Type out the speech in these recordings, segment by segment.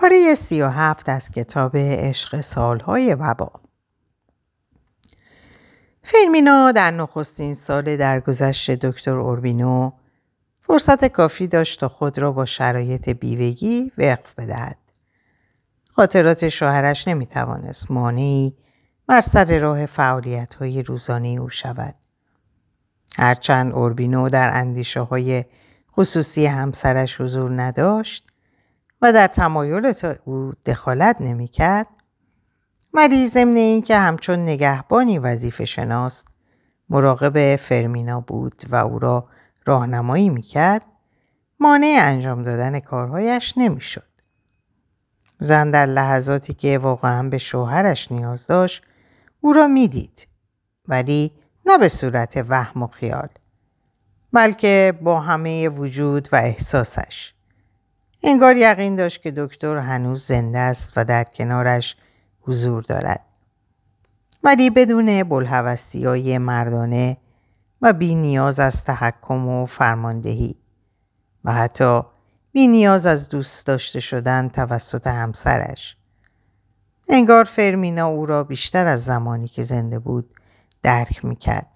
پاره سی و هفت از کتاب عشق سالهای وبا فرمینا در نخستین سال درگذشت دکتر اوربینو فرصت کافی داشت تا خود را با شرایط بیوگی وقف بدهد. خاطرات شوهرش نمی‌توانست مانعی بر سر راه فعالیت های روزانه او شود. هرچند اوربینو در اندیشه های خصوصی همسرش حضور نداشت و در تمایلات او دخالت نمی‌کرد ولی ضمن اینکه همچون نگهبانی وظیفه شناس مراقب فرمینا بود و او را راهنمایی می‌کرد مانع انجام دادن کارهایش نمی‌شد. زن در لحظاتی که واقعا به شوهرش نیاز داشت او را می‌دید ولی نه به صورت وهم و خیال بلکه با همه وجود و احساسش انگار یقین داشت که دکتر هنوز زنده است و در کنارش حضور دارد ولی بدون بلحوثی های مردانه و بی نیاز از تحکم و فرماندهی و حتی بی نیاز از دوست داشته شدن توسط همسرش. انگار فرمینا او را بیشتر از زمانی که زنده بود درک می‌کرد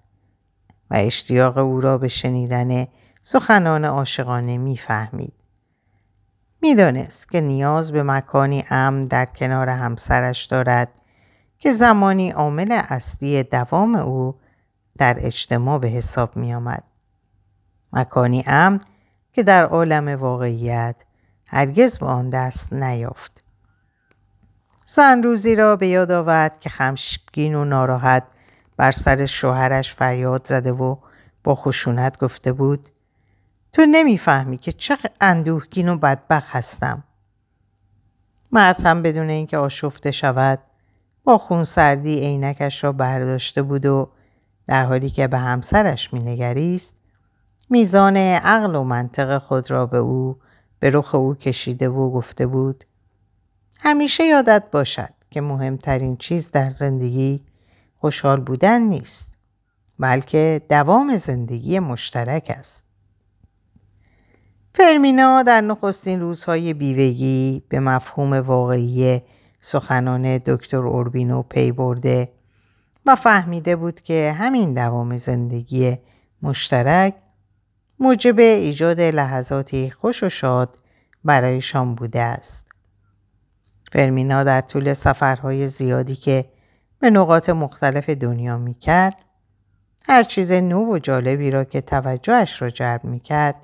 و اشتیاق او را به شنیدن سخنان عاشقانه می‌فهمید. می‌دانست که نیاز به مکانی امن در کنار همسرش دارد که زمانی عامل اصلی دوام او در اجتماع به حساب می آمد. مکانی امن که در عالم واقعیت هرگز به آن دست نیافت. زن روزی را به یاد آورد که خمشگین و ناراحت بر سر شوهرش فریاد زده و با خشونت گفته بود تو نمی‌فهمی که چه اندوهگین و بدبخ هستم. مرد هم بدون اینکه آشفته شود با خونسردی عینکش را برداشته بود و در حالی که به همسرش مینگریست میزان عقل و منطق خود را به او به رخ او کشیده و گفته بود همیشه یادت باشد که مهمترین چیز در زندگی خوشحال بودن نیست بلکه دوام زندگی مشترک است. فرمینا در نخستین روزهای بیوگی به مفهوم واقعی سخنان دکتر اوربینو پی برده و فهمیده بود که همین دوام زندگی مشترک موجب ایجاد لحظاتی خوش و شاد برایشان بوده است. فرمینا در طول سفرهای زیادی که به نقاط مختلف دنیا می کرد هر چیز نو و جالبی را که توجهش را جلب می کرد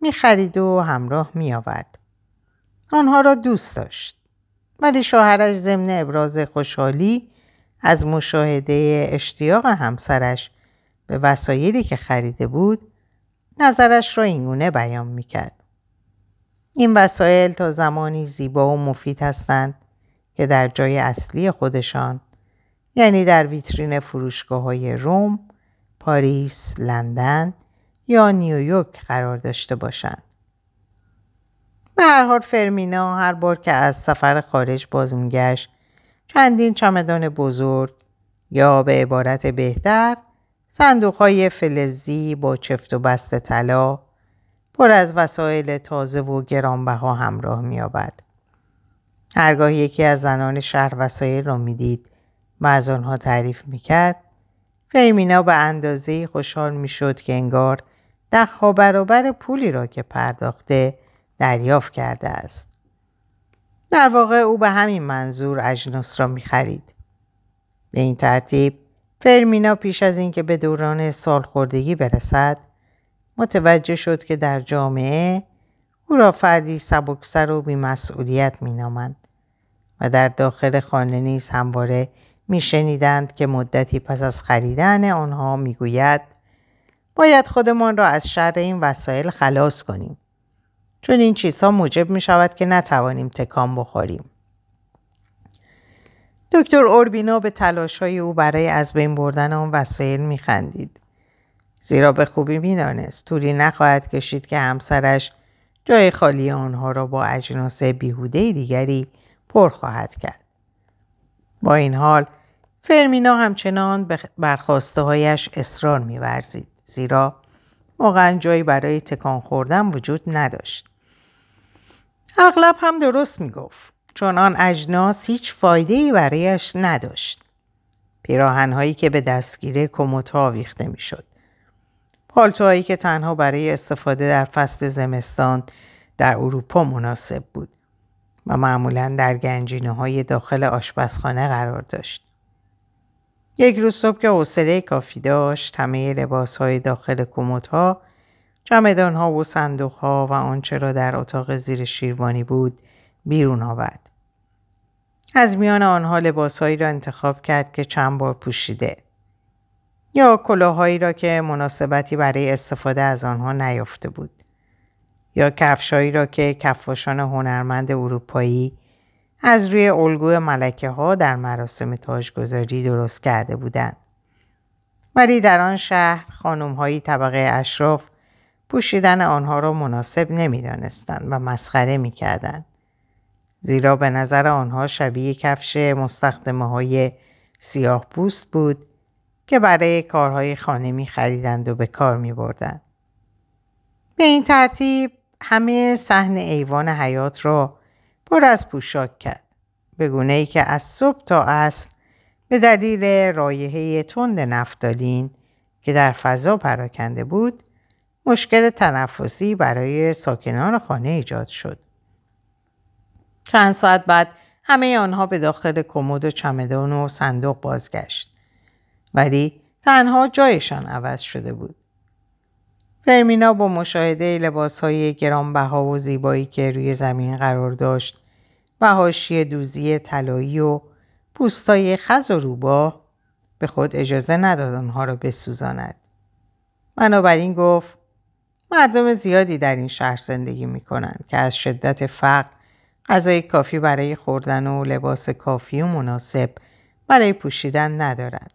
می خرید و همراه می آورد. آنها را دوست داشت. ولی شوهرش ضمن ابراز خوشحالی از مشاهده اشتیاق همسرش به وسایلی که خریده بود نظرش را اینگونه بیان می کرد. این وسایل تا زمانی زیبا و مفید هستند که در جای اصلی خودشان یعنی در ویترین فروشگاه های روم، پاریس، لندن یا نیویورک قرار داشته باشند. به هر حال فرمینا هر بار که از سفر خارج باز میگشت چندین چمدان بزرگ یا به عبارت بهتر صندوق های فلزی با چفت و بست طلا پر از وسایل تازه و گرانبها همراه می آورد. هرگاه یکی از زنان شهر وسایل را می‌دید و از آنها تعریف می‌کرد فرمینا به اندازه خوشحال می‌شد که انگار دهها برابر پولی را که پرداخته دریافت کرده است. در واقع او به همین منظور اجناس را می‌خرید. به این ترتیب فرمینا پیش از اینکه به دوران سالخوردگی برسد متوجه شد که در جامعه او را فردی سبکسر و بیمسئولیت مینامند و در داخل خانه نیز همواره میشنیدند که مدتی پس از خریدن آنها می‌گوید باید خودمان را از شر این وسایل خلاص کنیم چون این چیزها موجب می شود که نتوانیم تکان بخوریم. دکتر اوربینا به تلاش های او برای از بین بردن آن وسایل می خندید. زیرا به خوبی می دانست طوری نخواهد کشید که همسرش جای خالی آنها را با اجناس بیهوده دیگری پر خواهد کرد. با این حال فرمینا همچنان به برخواسته هایش اصرار می ورزید. زیرا واقعا جایی برای تکان خوردن وجود نداشت. اغلب هم درست می‌گفت چون آن اجناس هیچ فایده ای برایش نداشت. پیراهنهایی که به دستگیره کموتا آویخته می‌شد. پالتوهایی که تنها برای استفاده در فصل زمستان در اروپا مناسب بود و معمولا در گنجینه های داخل آشپزخانه قرار داشت. یک روز صبح که حوصله کافی داشت همه لباس های داخل کموت چمدان ها و صندوق ها و آنچه را در اتاق زیر شیروانی بود بیرون آورد. از میان آنها لباسهایی را انتخاب کرد که چند بار پوشیده یا کلاههایی را که مناسبتی برای استفاده از آنها نیافته بود یا کفشهایی را که کفاشان هنرمند اروپایی از روی الگوی ملکه ها در مراسم تاجگذاری درست کرده بودند. ولی در آن شهر خانم های طبقه اشراف پوشیدن آنها را مناسب نمی دانستند و مسخره می کردن. زیرا به نظر آنها شبیه کفش مستخدمه های سیاه پوست بود که برای کارهای خانه می خریدند و به کار می بردند. به این ترتیب همه صحن ایوان حیات را پر از پوشاک کرد. به گونه ای که از صبح تا اصل به دلیل رایحه تند نفتالین که در فضا پراکنده بود مشکل تنفسی برای ساکنان خانه ایجاد شد. چند ساعت بعد همه آنها به داخل کمد و چمدان و صندوق بازگشت. ولی تنها جایشان عوض شده بود. فرمینا با مشاهده لباس های گرانبها و زیبایی که روی زمین قرار داشت و هاشی دوزی طلایی و پوستای خز و روبا به خود اجازه نداد آنها را بسوزاند. بنابراین گفت مردم زیادی در این شهر زندگی می کنند که از شدت فقر غذای کافی برای خوردن و لباس کافی و مناسب برای پوشیدن ندارند.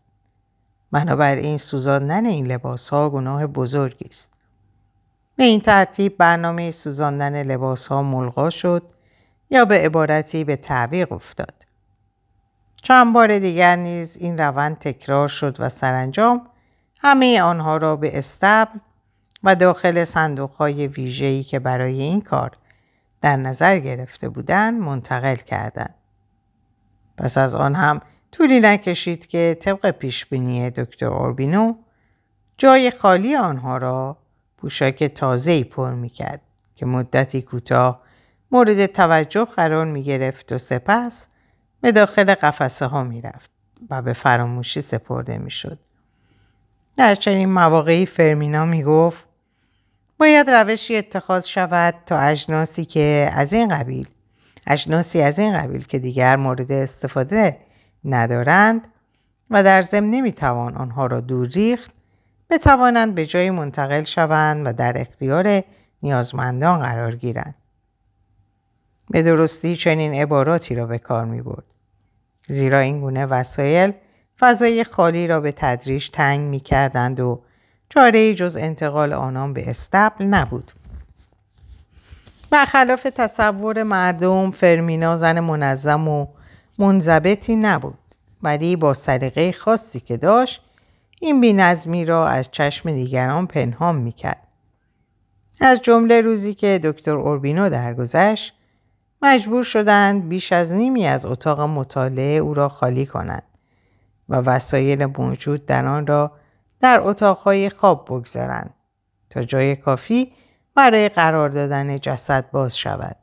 بنابراین سوزاندن این لباس ها گناه بزرگی است. به این ترتیب برنامه سوزاندن لباس ها ملغا شد یا به عبارتی به تعویق افتاد. چند بار دیگر نیز این روند تکرار شد و سرانجام همه آنها را به استبل و داخل صندوق های ویژه‌ای که برای این کار در نظر گرفته بودند منتقل کردند. پس از آن هم طولی نکشید که طبق پیشبینی دکتر اوربینو جای خالی آنها را پوشاک تازه‌ای پر می‌کرد که مدتی کوتاه مورد توجه قرار می گرفت و سپس به داخل قفسه ها می رفت و به فراموشی سپرده می شد. در چنین مواقعی فرمینا می گفت باید روشی اتخاذ شود تا اجناسی که از این قبیل اجناسی از این قبیل که دیگر مورد استفاده ندارند و در ضمن نمی‌توان آنها را دور ریخت بتوانند به جای منتقل شوند و در اختیار نیازمندان قرار گیرند. به درستی چنین عباراتی را به کار می برد. زیرا این گونه وسایل فضای خالی را به تدریج تنگ می کردند و چاره جز انتقال آنان به استبل نبود. برخلاف تصور مردم فرمینا زن منظم و منضبطی نبود ولی با سلیقه خاصی که داشت این بینظمی را از چشم دیگران پنهان می‌کرد. از جمله روزی که دکتر اوربینو درگذشت مجبور شدند بیش از نیمی از اتاق مطالعه او را خالی کنند و وسایل موجود در آن را در اتاقهای خواب بگذارند تا جای کافی برای قرار دادن جسد باز شود.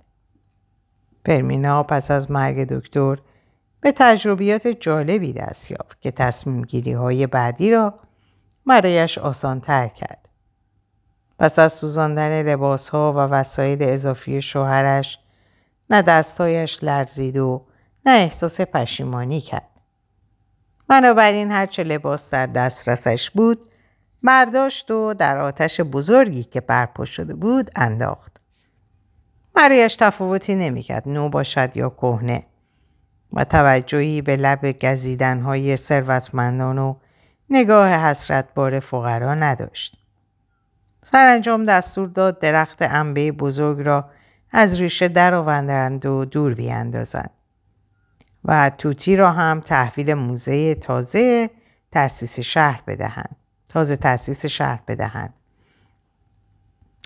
پرمینا پس از مرگ دکتر به تجربیات جالبی دست یافت که تصمیم گیری های بعدی را برایش آسان تر کرد. پس از سوزاندن لباس ها و وسایل اضافی شوهرش نه دستایش لرزید و نه احساس پشیمانی کرد. بنابراین هرچه لباس در دسترسش بود برداشت و در آتش بزرگی که برپا شده بود انداخت. برایش تفاوتی نمی‌کرد نو باشد یا کهنه و توجهی به لب گزیدنهای ثروتمندان و نگاه حسرت بار فقرا نداشت. سرانجام دستور داد درخت انبه بزرگ را از ریشه درآورند و دور بیاندازند و توتی را هم تحویل موزه تازه تأسیس شهر بدهند تازه تأسیس شهر بدهند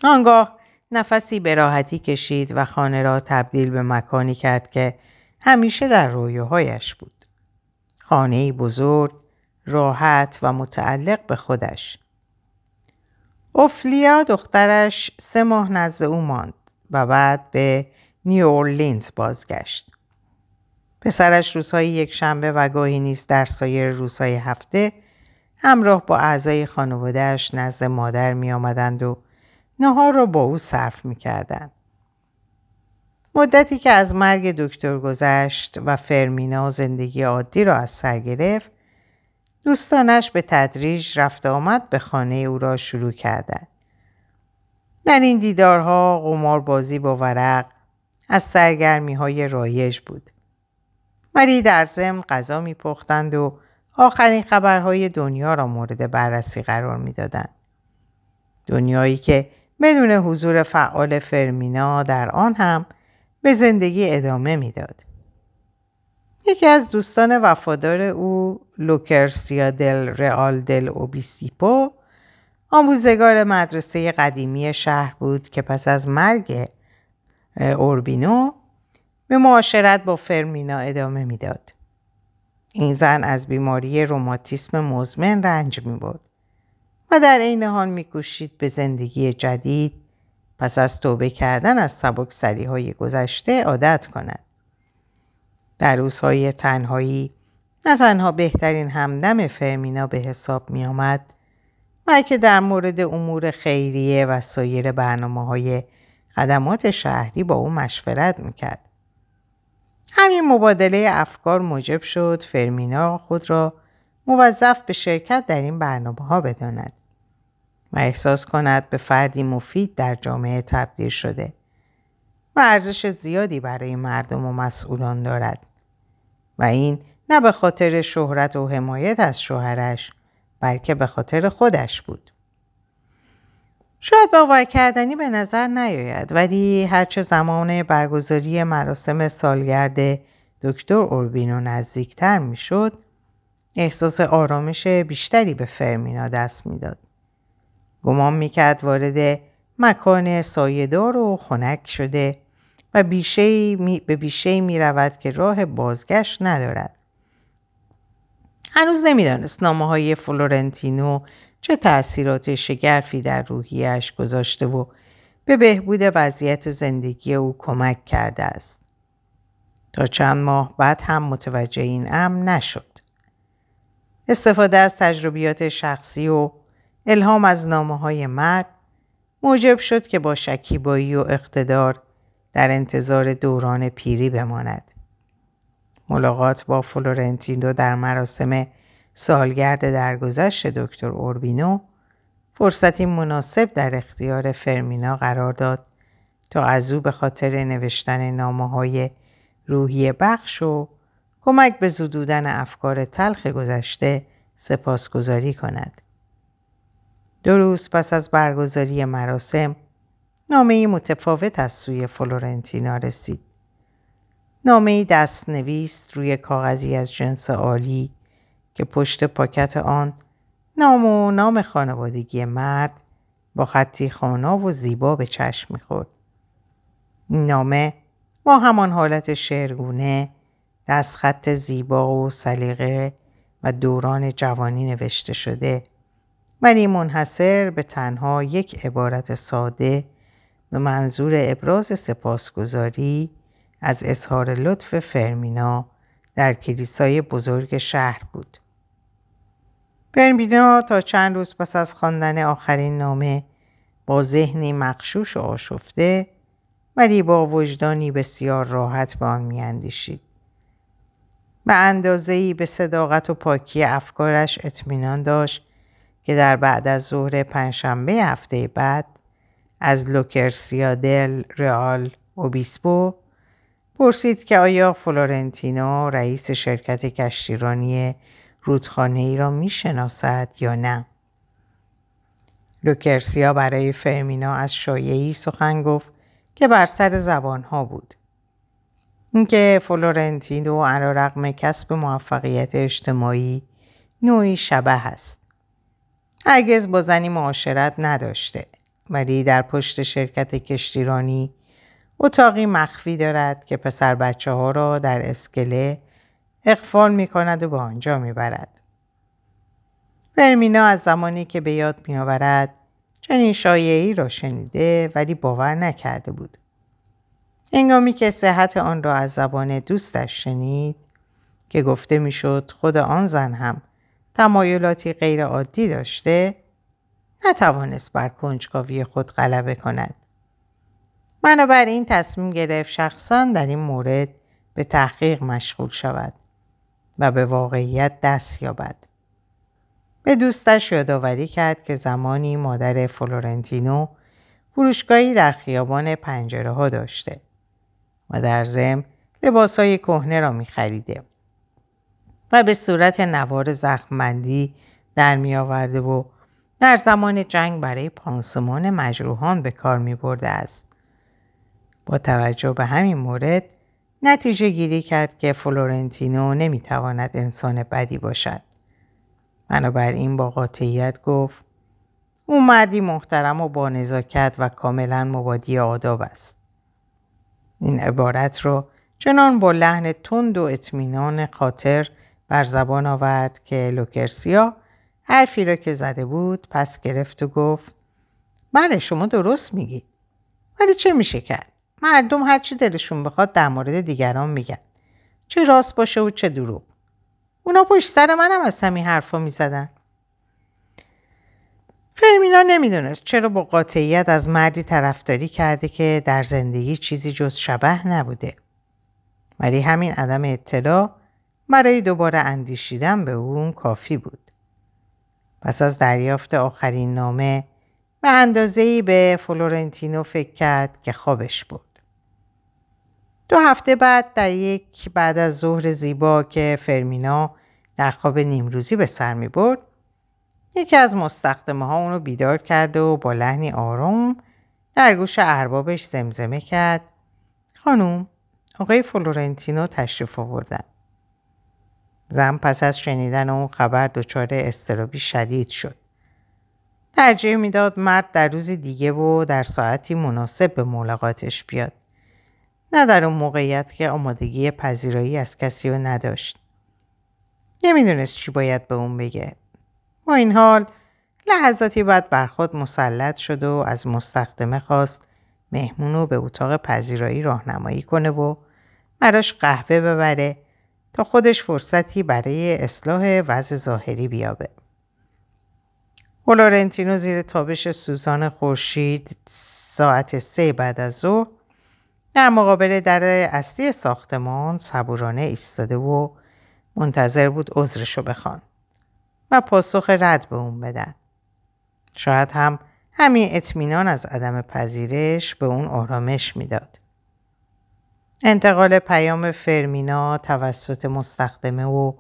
آنگاه نفسی به راحتی کشید و خانه را تبدیل به مکانی کرد که همیشه در رویاهایش بود. خانه بزرگ، راحت و متعلق به خودش. اوفلیا دخترش سه ماه نزد او ماند و بعد به نیو اورلینز بازگشت. پسرش روزهای یک شنبه و گاهی نیز در سایر روزهای هفته همراه با اعضای خانوادهش نزد مادر می آمدند و نهار را با او صرف می کردند. مدتی که از مرگ دکتر گذشت و فرمینا زندگی عادی را از سر گرفت دوستانش به تدریج رفت آمد به خانه او را شروع کردند. در این دیدارها قماربازی با ورق از سرگرمی های رایج بود. ولی در ضمن غذا میپختند و آخرین خبرهای دنیا را مورد بررسی قرار می‌دادند. دنیایی که بدون حضور فعال فرمینا در آن هم به زندگی ادامه می‌داد. یکی از دوستان وفادار او لوکرسیا دل رئال دل اوبیسیپو آموزگار مدرسه قدیمی شهر بود که پس از مرگ اوربینو به معاشرت با فرمینا ادامه می‌داد. این زن از بیماری روماتیسم مزمن رنج می بود و در عین حال میکوشید به زندگی جدید پس از توبه کردن از سبک های گذشته عادت کند. در روزهای تنهایی نه تنها بهترین همدم فرمینا به حساب می آمد بلکه در مورد امور خیریه و سایر برنامه های خدمات شهری با او مشورت می‌کرد. همین مبادله افکار موجب شد فرمینا خود را موظف به شرکت در این برنامه ها بداند و احساس کند به فردی مفید در جامعه تبدیل شده و ارزش زیادی برای مردم و مسئولان دارد و این نه به خاطر شهرت و حمایت از شوهرش بلکه به خاطر خودش بود. شاید باور کردنی به نظر نیاید ولی هرچه زمان برگزاری مراسم سالگرد دکتر اوربینو نزدیکتر می‌شد احساس آرامش بیشتری به فرمینا دست می‌داد گمان می‌کرد وارد مکان سایهدار و خنک شده و بیشه به بیشه می رود که راه بازگشت ندارد. هنوز نمی‌دانست نامه های فلورنتینو چه تأثیرات شگرفی در روحیش گذاشته و به بهبود وضعیت زندگی او کمک کرده است. تا چند ماه بعد هم متوجه این امر نشد. استفاده از تجربیات شخصی و الهام از نامه های مرد موجب شد که با شکیبایی و اقتدار در انتظار دوران پیری بماند. ملاقات با فلورنتینو در مراسم سالگرد درگذشت دکتر اوربینو فرصتی مناسب در اختیار فرمینا قرار داد تا از او به خاطر نوشتن نامه های روحی بخش و کمک به زدودن افکار تلخ گذشته سپاسگزاری کند. دو روز پس از برگزاری مراسم نامه متفاوت از سوی فلورنتینا رسید. نامه دست نویس روی کاغذی از جنس عالی که پشت پاکت آن نام و نام خانوادگی مرد با خطی خانا و زیبا به چشم می‌خورد. نامه با همان حالت شعرگونه دست خط زیبا و سلیقه و دوران جوانی نوشته شده ولی منحصر به تنها یک عبارت ساده به منظور ابراز سپاسگزاری از اظهار لطف فرمینا در کلیسای بزرگ شهر بود. فرمینا تا چند روز پس از خواندن آخرین نامه با ذهنی مخشوش و آشفته ولی با وجدانی بسیار راحت به آن میاندیشید. به اندازه‌ای به صداقت و پاکی افکارش اطمینان داشت که در بعد از ظهر پنجشنبه هفته بعد از لوکرسیا دل رئال اوبیسپو پرسید که آیا فلورنتینو رئیس شرکت کشتیرانی رودخانه ای را می شناسد یا نه. لوکرسیا برای فرمینا از شایعه‌ای سخن گفت که بر سر زبان ها بود. اینکه فلورنتینو علی‌رغم کسب موفقیت اجتماعی نوعی شبه است. هرگز با زنی معاشرت نداشته ولی در پشت شرکت کشتیرانی اتاقی مخفی دارد که پسر بچه ها را در اسکله اقفال می کند و به آنجا می برد. فرمینا از زمانی که به یاد می آورد چنین شایعی را شنیده ولی باور نکرده بود. انگامی که صحت آن را از زبان دوستش شنید که گفته می‌شد خود آن زن هم تمایلاتی غیر عادی داشته نتوانست بر کنجکاوی خود غلبه کند. این تصمیم گرفت شخصا در این مورد به تحقیق مشغول شود و به واقعیت دست یابد. به دوستش یادآوری کرد که زمانی مادر فلورنتینو فروشگاهی در خیابان پنجره ها داشته و در زم لباس های کهنه را می خریده و به صورت نوار زخمبندی در می و در زمان جنگ برای پانسمان مجروحان به کار می برده است. با توجه به همین مورد نتیجه گیری کرد که فلورنتینو نمی تواند انسان بدی باشد. بنابراین با قاطعیت گفت او مردی محترم و با نزاکت و کاملا مبادی آداب است. این عبارت را چنان با لحن تند و اطمینان خاطر بر زبان آورد که لوکرسیا حرفی را که زده بود پس گرفت و گفت بله شما درست میگید ولی چه میشه کرد؟ مردم هر چی دلشون بخواد در مورد دیگران میگن چه راست باشه و چه دروغ. اونا پشت سر منم از همین حرفا می‌زدن. فرمینا نمی‌دونست چرا با قاطعیت از مردی طرفداری کرده که در زندگی چیزی جز شبه نبوده. ولی همین عدم اطلاع برای دوباره اندیشیدن به اون کافی بود. پس از دریافت آخرین نامه به اندازه‌ای به فلورنتینو فکر کرد که خوابش بود دو هفته بعد در یک بعد از ظهر زیبا که فرمینا در خواب نیمروزی به سر می برد یکی از مستخدمه ها اونو بیدار کرده و با لحنی آروم در گوش اربابش زمزمه کرد. خانوم آقای فلورنتینو تشریف آوردن. زن پس از شنیدن اون خبر دچار استرابی شدید شد ترجیح می‌داد مرد در روز دیگه و در ساعتی مناسب به ملاقاتش بیاد نه در اون موقعیت که آمادگی پذیرایی از کسی رو نداشت. نمی‌دونست چی باید به اون بگه. با این حال لحظاتی بعد بر خود مسلط شد و از مستخدمه خواست مهمونو به اتاق پذیرایی راهنمایی کنه و براش قهوه ببره تا خودش فرصتی برای اصلاح وضع ظاهری بیابه. فلورنتینو زیر تابش سوزان خورشید ساعت سه بعد از ظهر در مقابل در اصلی ساختمان صبورانه ایستاده و منتظر بود عذرشو بخوان و پاسخ رد به اون بدن. شاید هم همین اطمینان از عدم پذیرش به اون آرامش می‌داد. انتقال پیام فرمینا توسط مستخدمه و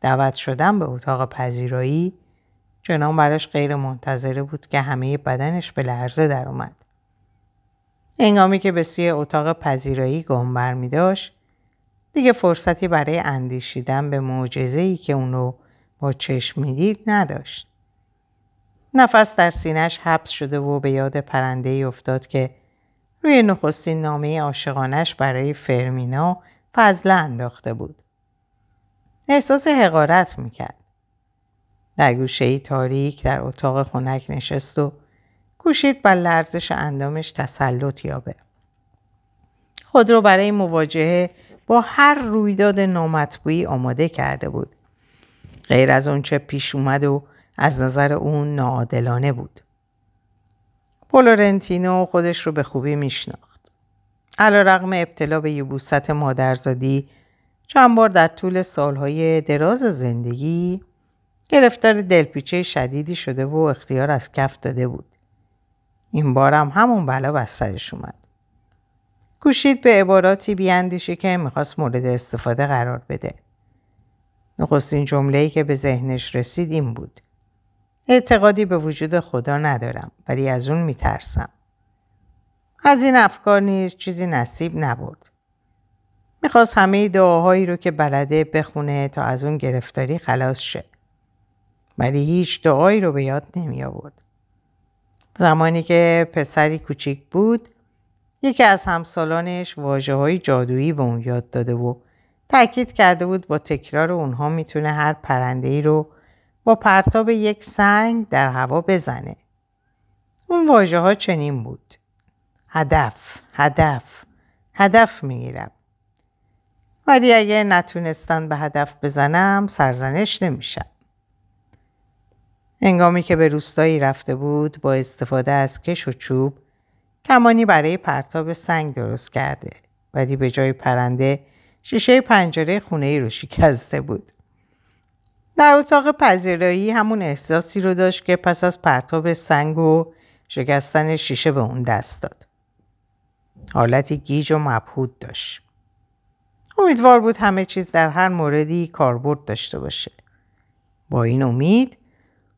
دعوت شدن به اتاق پذیرایی چنان براش غیر منتظره بود که همه بدنش به لرزه در اومد. انگامی که به سوی اتاق پذیرایی گام برمی داشت دیگه فرصتی برای اندیشیدن به معجزه‌ای که اون رو با چشم می‌دید نداشت. نفس در سینش حبس شده و به یاد پرنده افتاد که روی نخستین نامه عاشقانش برای فرمینا فضله انداخته بود. احساس حقارت می‌کرد. در گوشه تاریک در اتاق خنک نشست و کوشید بر لرزش اندامش تسلط یابه. خود رو برای مواجهه با هر رویداد نامطبوعی آماده کرده بود. غیر از اونچه پیش اومد و از نظر اون ناعادلانه بود. فلورنتینو خودش رو به خوبی میشناخت. علا رقم ابتلا به یبوست مادرزادی چند بار در طول سالهای دراز زندگی گرفتار دلپیچه شدیدی شده و اختیار از کف داده بود. این بارم همون بلا بر سرش اومد. کوشید به عباراتی بیاندیشه که می‌خواست مورد استفاده قرار بده. نخستین جمله‌ای که به ذهنش رسید این بود. اعتقادی به وجود خدا ندارم ولی از اون میترسم. از این افکار نیز چیزی نصیب نبرد. می‌خواست همه دعاهایی رو که بلده بخونه تا از اون گرفتاری خلاص شه. ولی هیچ دعایی رو به یاد نمی آورد. زمانی که پسری کوچیک بود یکی از همسالانش واجه های جادویی به اون یاد داده و تاکید کرده بود با تکرار اونها می‌تونه هر پرنده ای رو با پرتاب یک سنگ در هوا بزنه. اون واژه ها چنین بود. هدف، هدف، هدف می‌گیرم. ولی اگه نتونستن به هدف بزنم سرزنش نمیشم. انگامی که به روستایی رفته بود با استفاده از کش و چوب کمانی برای پرتاب سنگ درست کرده ولی به جای پرنده شیشه پنجره خونه ای رو شکسته بود. در اتاق پذیرایی همون احساسی رو داشت که پس از پرتاب سنگ و شکستن شیشه به اون دست داد. حالتی گیج و مبهود داشت. امیدوار بود همه چیز در هر موردی کاربرد داشته باشه. با این امید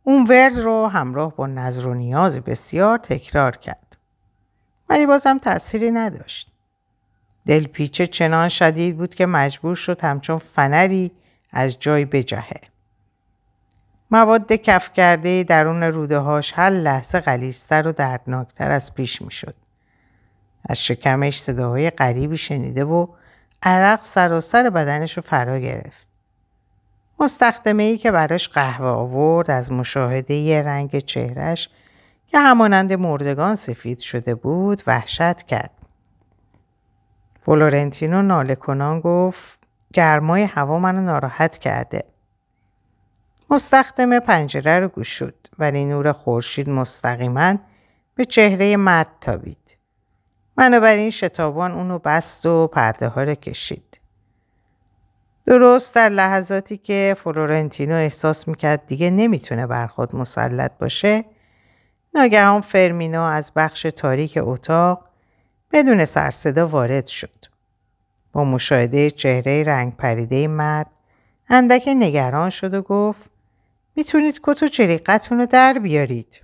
اون ورد رو همراه با نظر و نیاز بسیار تکرار کرد. ولی بازم تأثیری نداشت. دلپیچه چنان شدید بود که مجبور شد همچون فنری از جای بجهه. مواد کف کرده درون روده هاش هر لحظه غلیستر و دردناکتر از پیش می شد. از شکمش صداهای غریبی شنیده و عرق سراسر بدنش رو فرا گرفت. مستخدمه ای که براش قهوه آورد از مشاهده رنگ چهرش که همانند مردگان سفید شده بود وحشت کرد. فلورنتینو ناله کنان گفت گرمای هوا منو ناراحت کرده. مستخدم پنجره رو گشود ولی نور خورشید مستقیما به چهره مرد تابید. بنابراین شتابان اونو بست و پرده ها رو کشید. درست در لحظاتی که فلورنتینو احساس می‌کرد دیگه نمی‌تونه بر خود مسلط باشه ناگهان فرمینو از بخش تاریک اتاق بدون سرصدا وارد شد. با مشاهده چهره رنگ پریده مرد اندک نگران شد و گفت می‌تونید کت و رو در بیارید.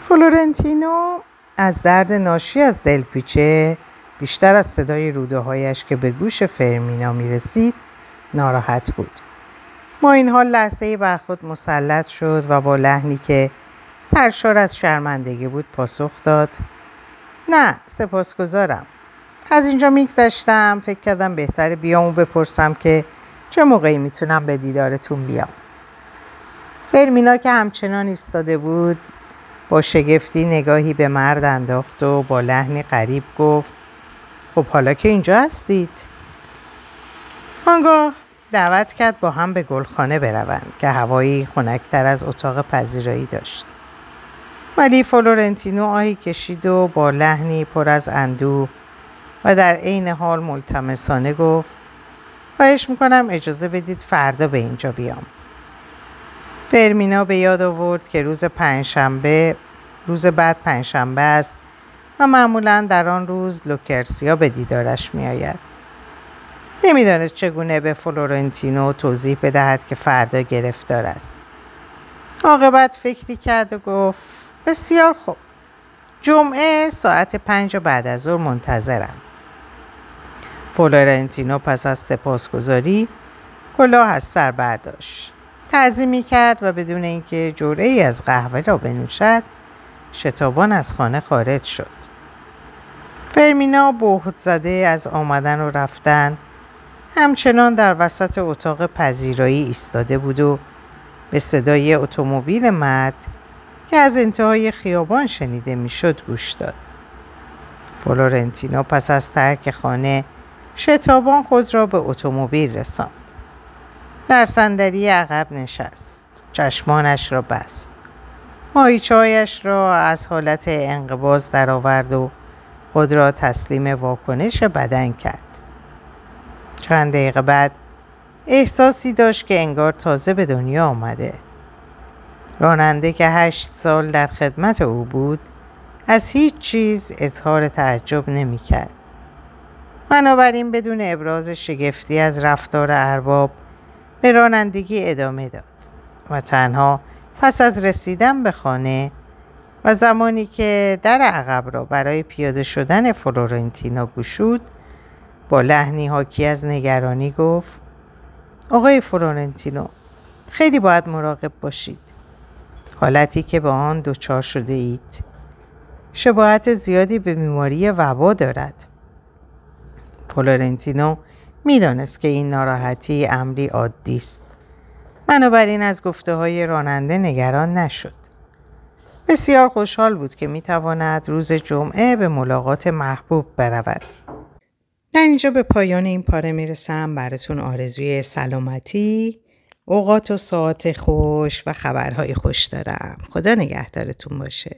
فلورنتینو از درد ناشی از دلپیچه بیشتر از صدای روده هایش که به گوش فرمینا می رسید ناراحت بود. با این حال لحظه بر خود مسلط شد و با لحنی که سرشار از شرمندگی بود پاسخ داد نه سپاسگزارم از اینجا میگذشتم فکر کردم بهتر بیام و بپرسم که چه موقعی می‌تونم به دیدارتون بیام فرمینا که همچنان ایستاده بود با شگفتی نگاهی به مرد انداخت و با لحنی غریب گفت خب حالا که اینجا هستید. آنگاه دعوت کرد با هم به گلخانه بروند که هوایی خنکتر از اتاق پذیرایی داشت. ولی فلورنتینو آهی کشید و با لحنی پر از اندوه و در عین حال ملتمسانه گفت خواهش می‌کنم اجازه بدید فردا به اینجا بیام. فرمینا به یاد آورد که روز پنجشنبه روز بعد پنجشنبه است و معمولا در آن روز لوکرسیا به دیدارش میآید. نمی‌دانست چگونه به فلورنتینو توضیح بدهد که فردا گرفتار است. عاقبت فکری کرد و گفت بسیار خوب. جمعه ساعت پنج بعد از ظهر منتظرم. فلورنتینو پس از سپاسگزاری کلاه از سر برداشت. تعظیمی کرد و بدون اینکه جوره ای از قهوه را بنوشد شتابان از خانه خارج شد فرمینا بهت زده از آمدن و رفتن همچنان در وسط اتاق پذیرایی ایستاده بود و به صدای اتومبیل مرد که از انتهای خیابان شنیده می‌شد گوش داد. فلورنتینو پس از ترک خانه شتابان خود را به اتومبیل رساند. در صندلی عقب نشست. چشمانش را بست. ماهیچهایش را از حالت انقباز درآورد و خود را تسلیم واکنش بدن کرد. چند دقیقه بعد احساسی داشت که انگار تازه به دنیا آمده. راننده که هشت سال در خدمت او بود از هیچ چیز اظهار تعجب نمی کرد. بنابراین بدون ابراز شگفتی از رفتار ارباب به رانندگی ادامه داد و تنها پس از رسیدن به خانه و زمانی که در عقب را برای پیاده شدن فلورنتینا گشود با لحنی حاکی از نگرانی گفت آقای فلورنتینو خیلی باید مراقب باشید. حالتی که به آن دچار شده اید. شباهت زیادی به بیماری وبا دارد. فلورنتینو می‌دانست که این ناراحتی امری عادی است. بنابراین از گفته های راننده نگران نشد. بسیار خوشحال بود که می‌تواند روز جمعه به ملاقات محبوب برود. در اینجا به پایان این پاره می‌رسم. براتون آرزوی سلامتی اوقات و ساعت خوش و خبرهای خوش دارم. خدا نگهدارتون باشه.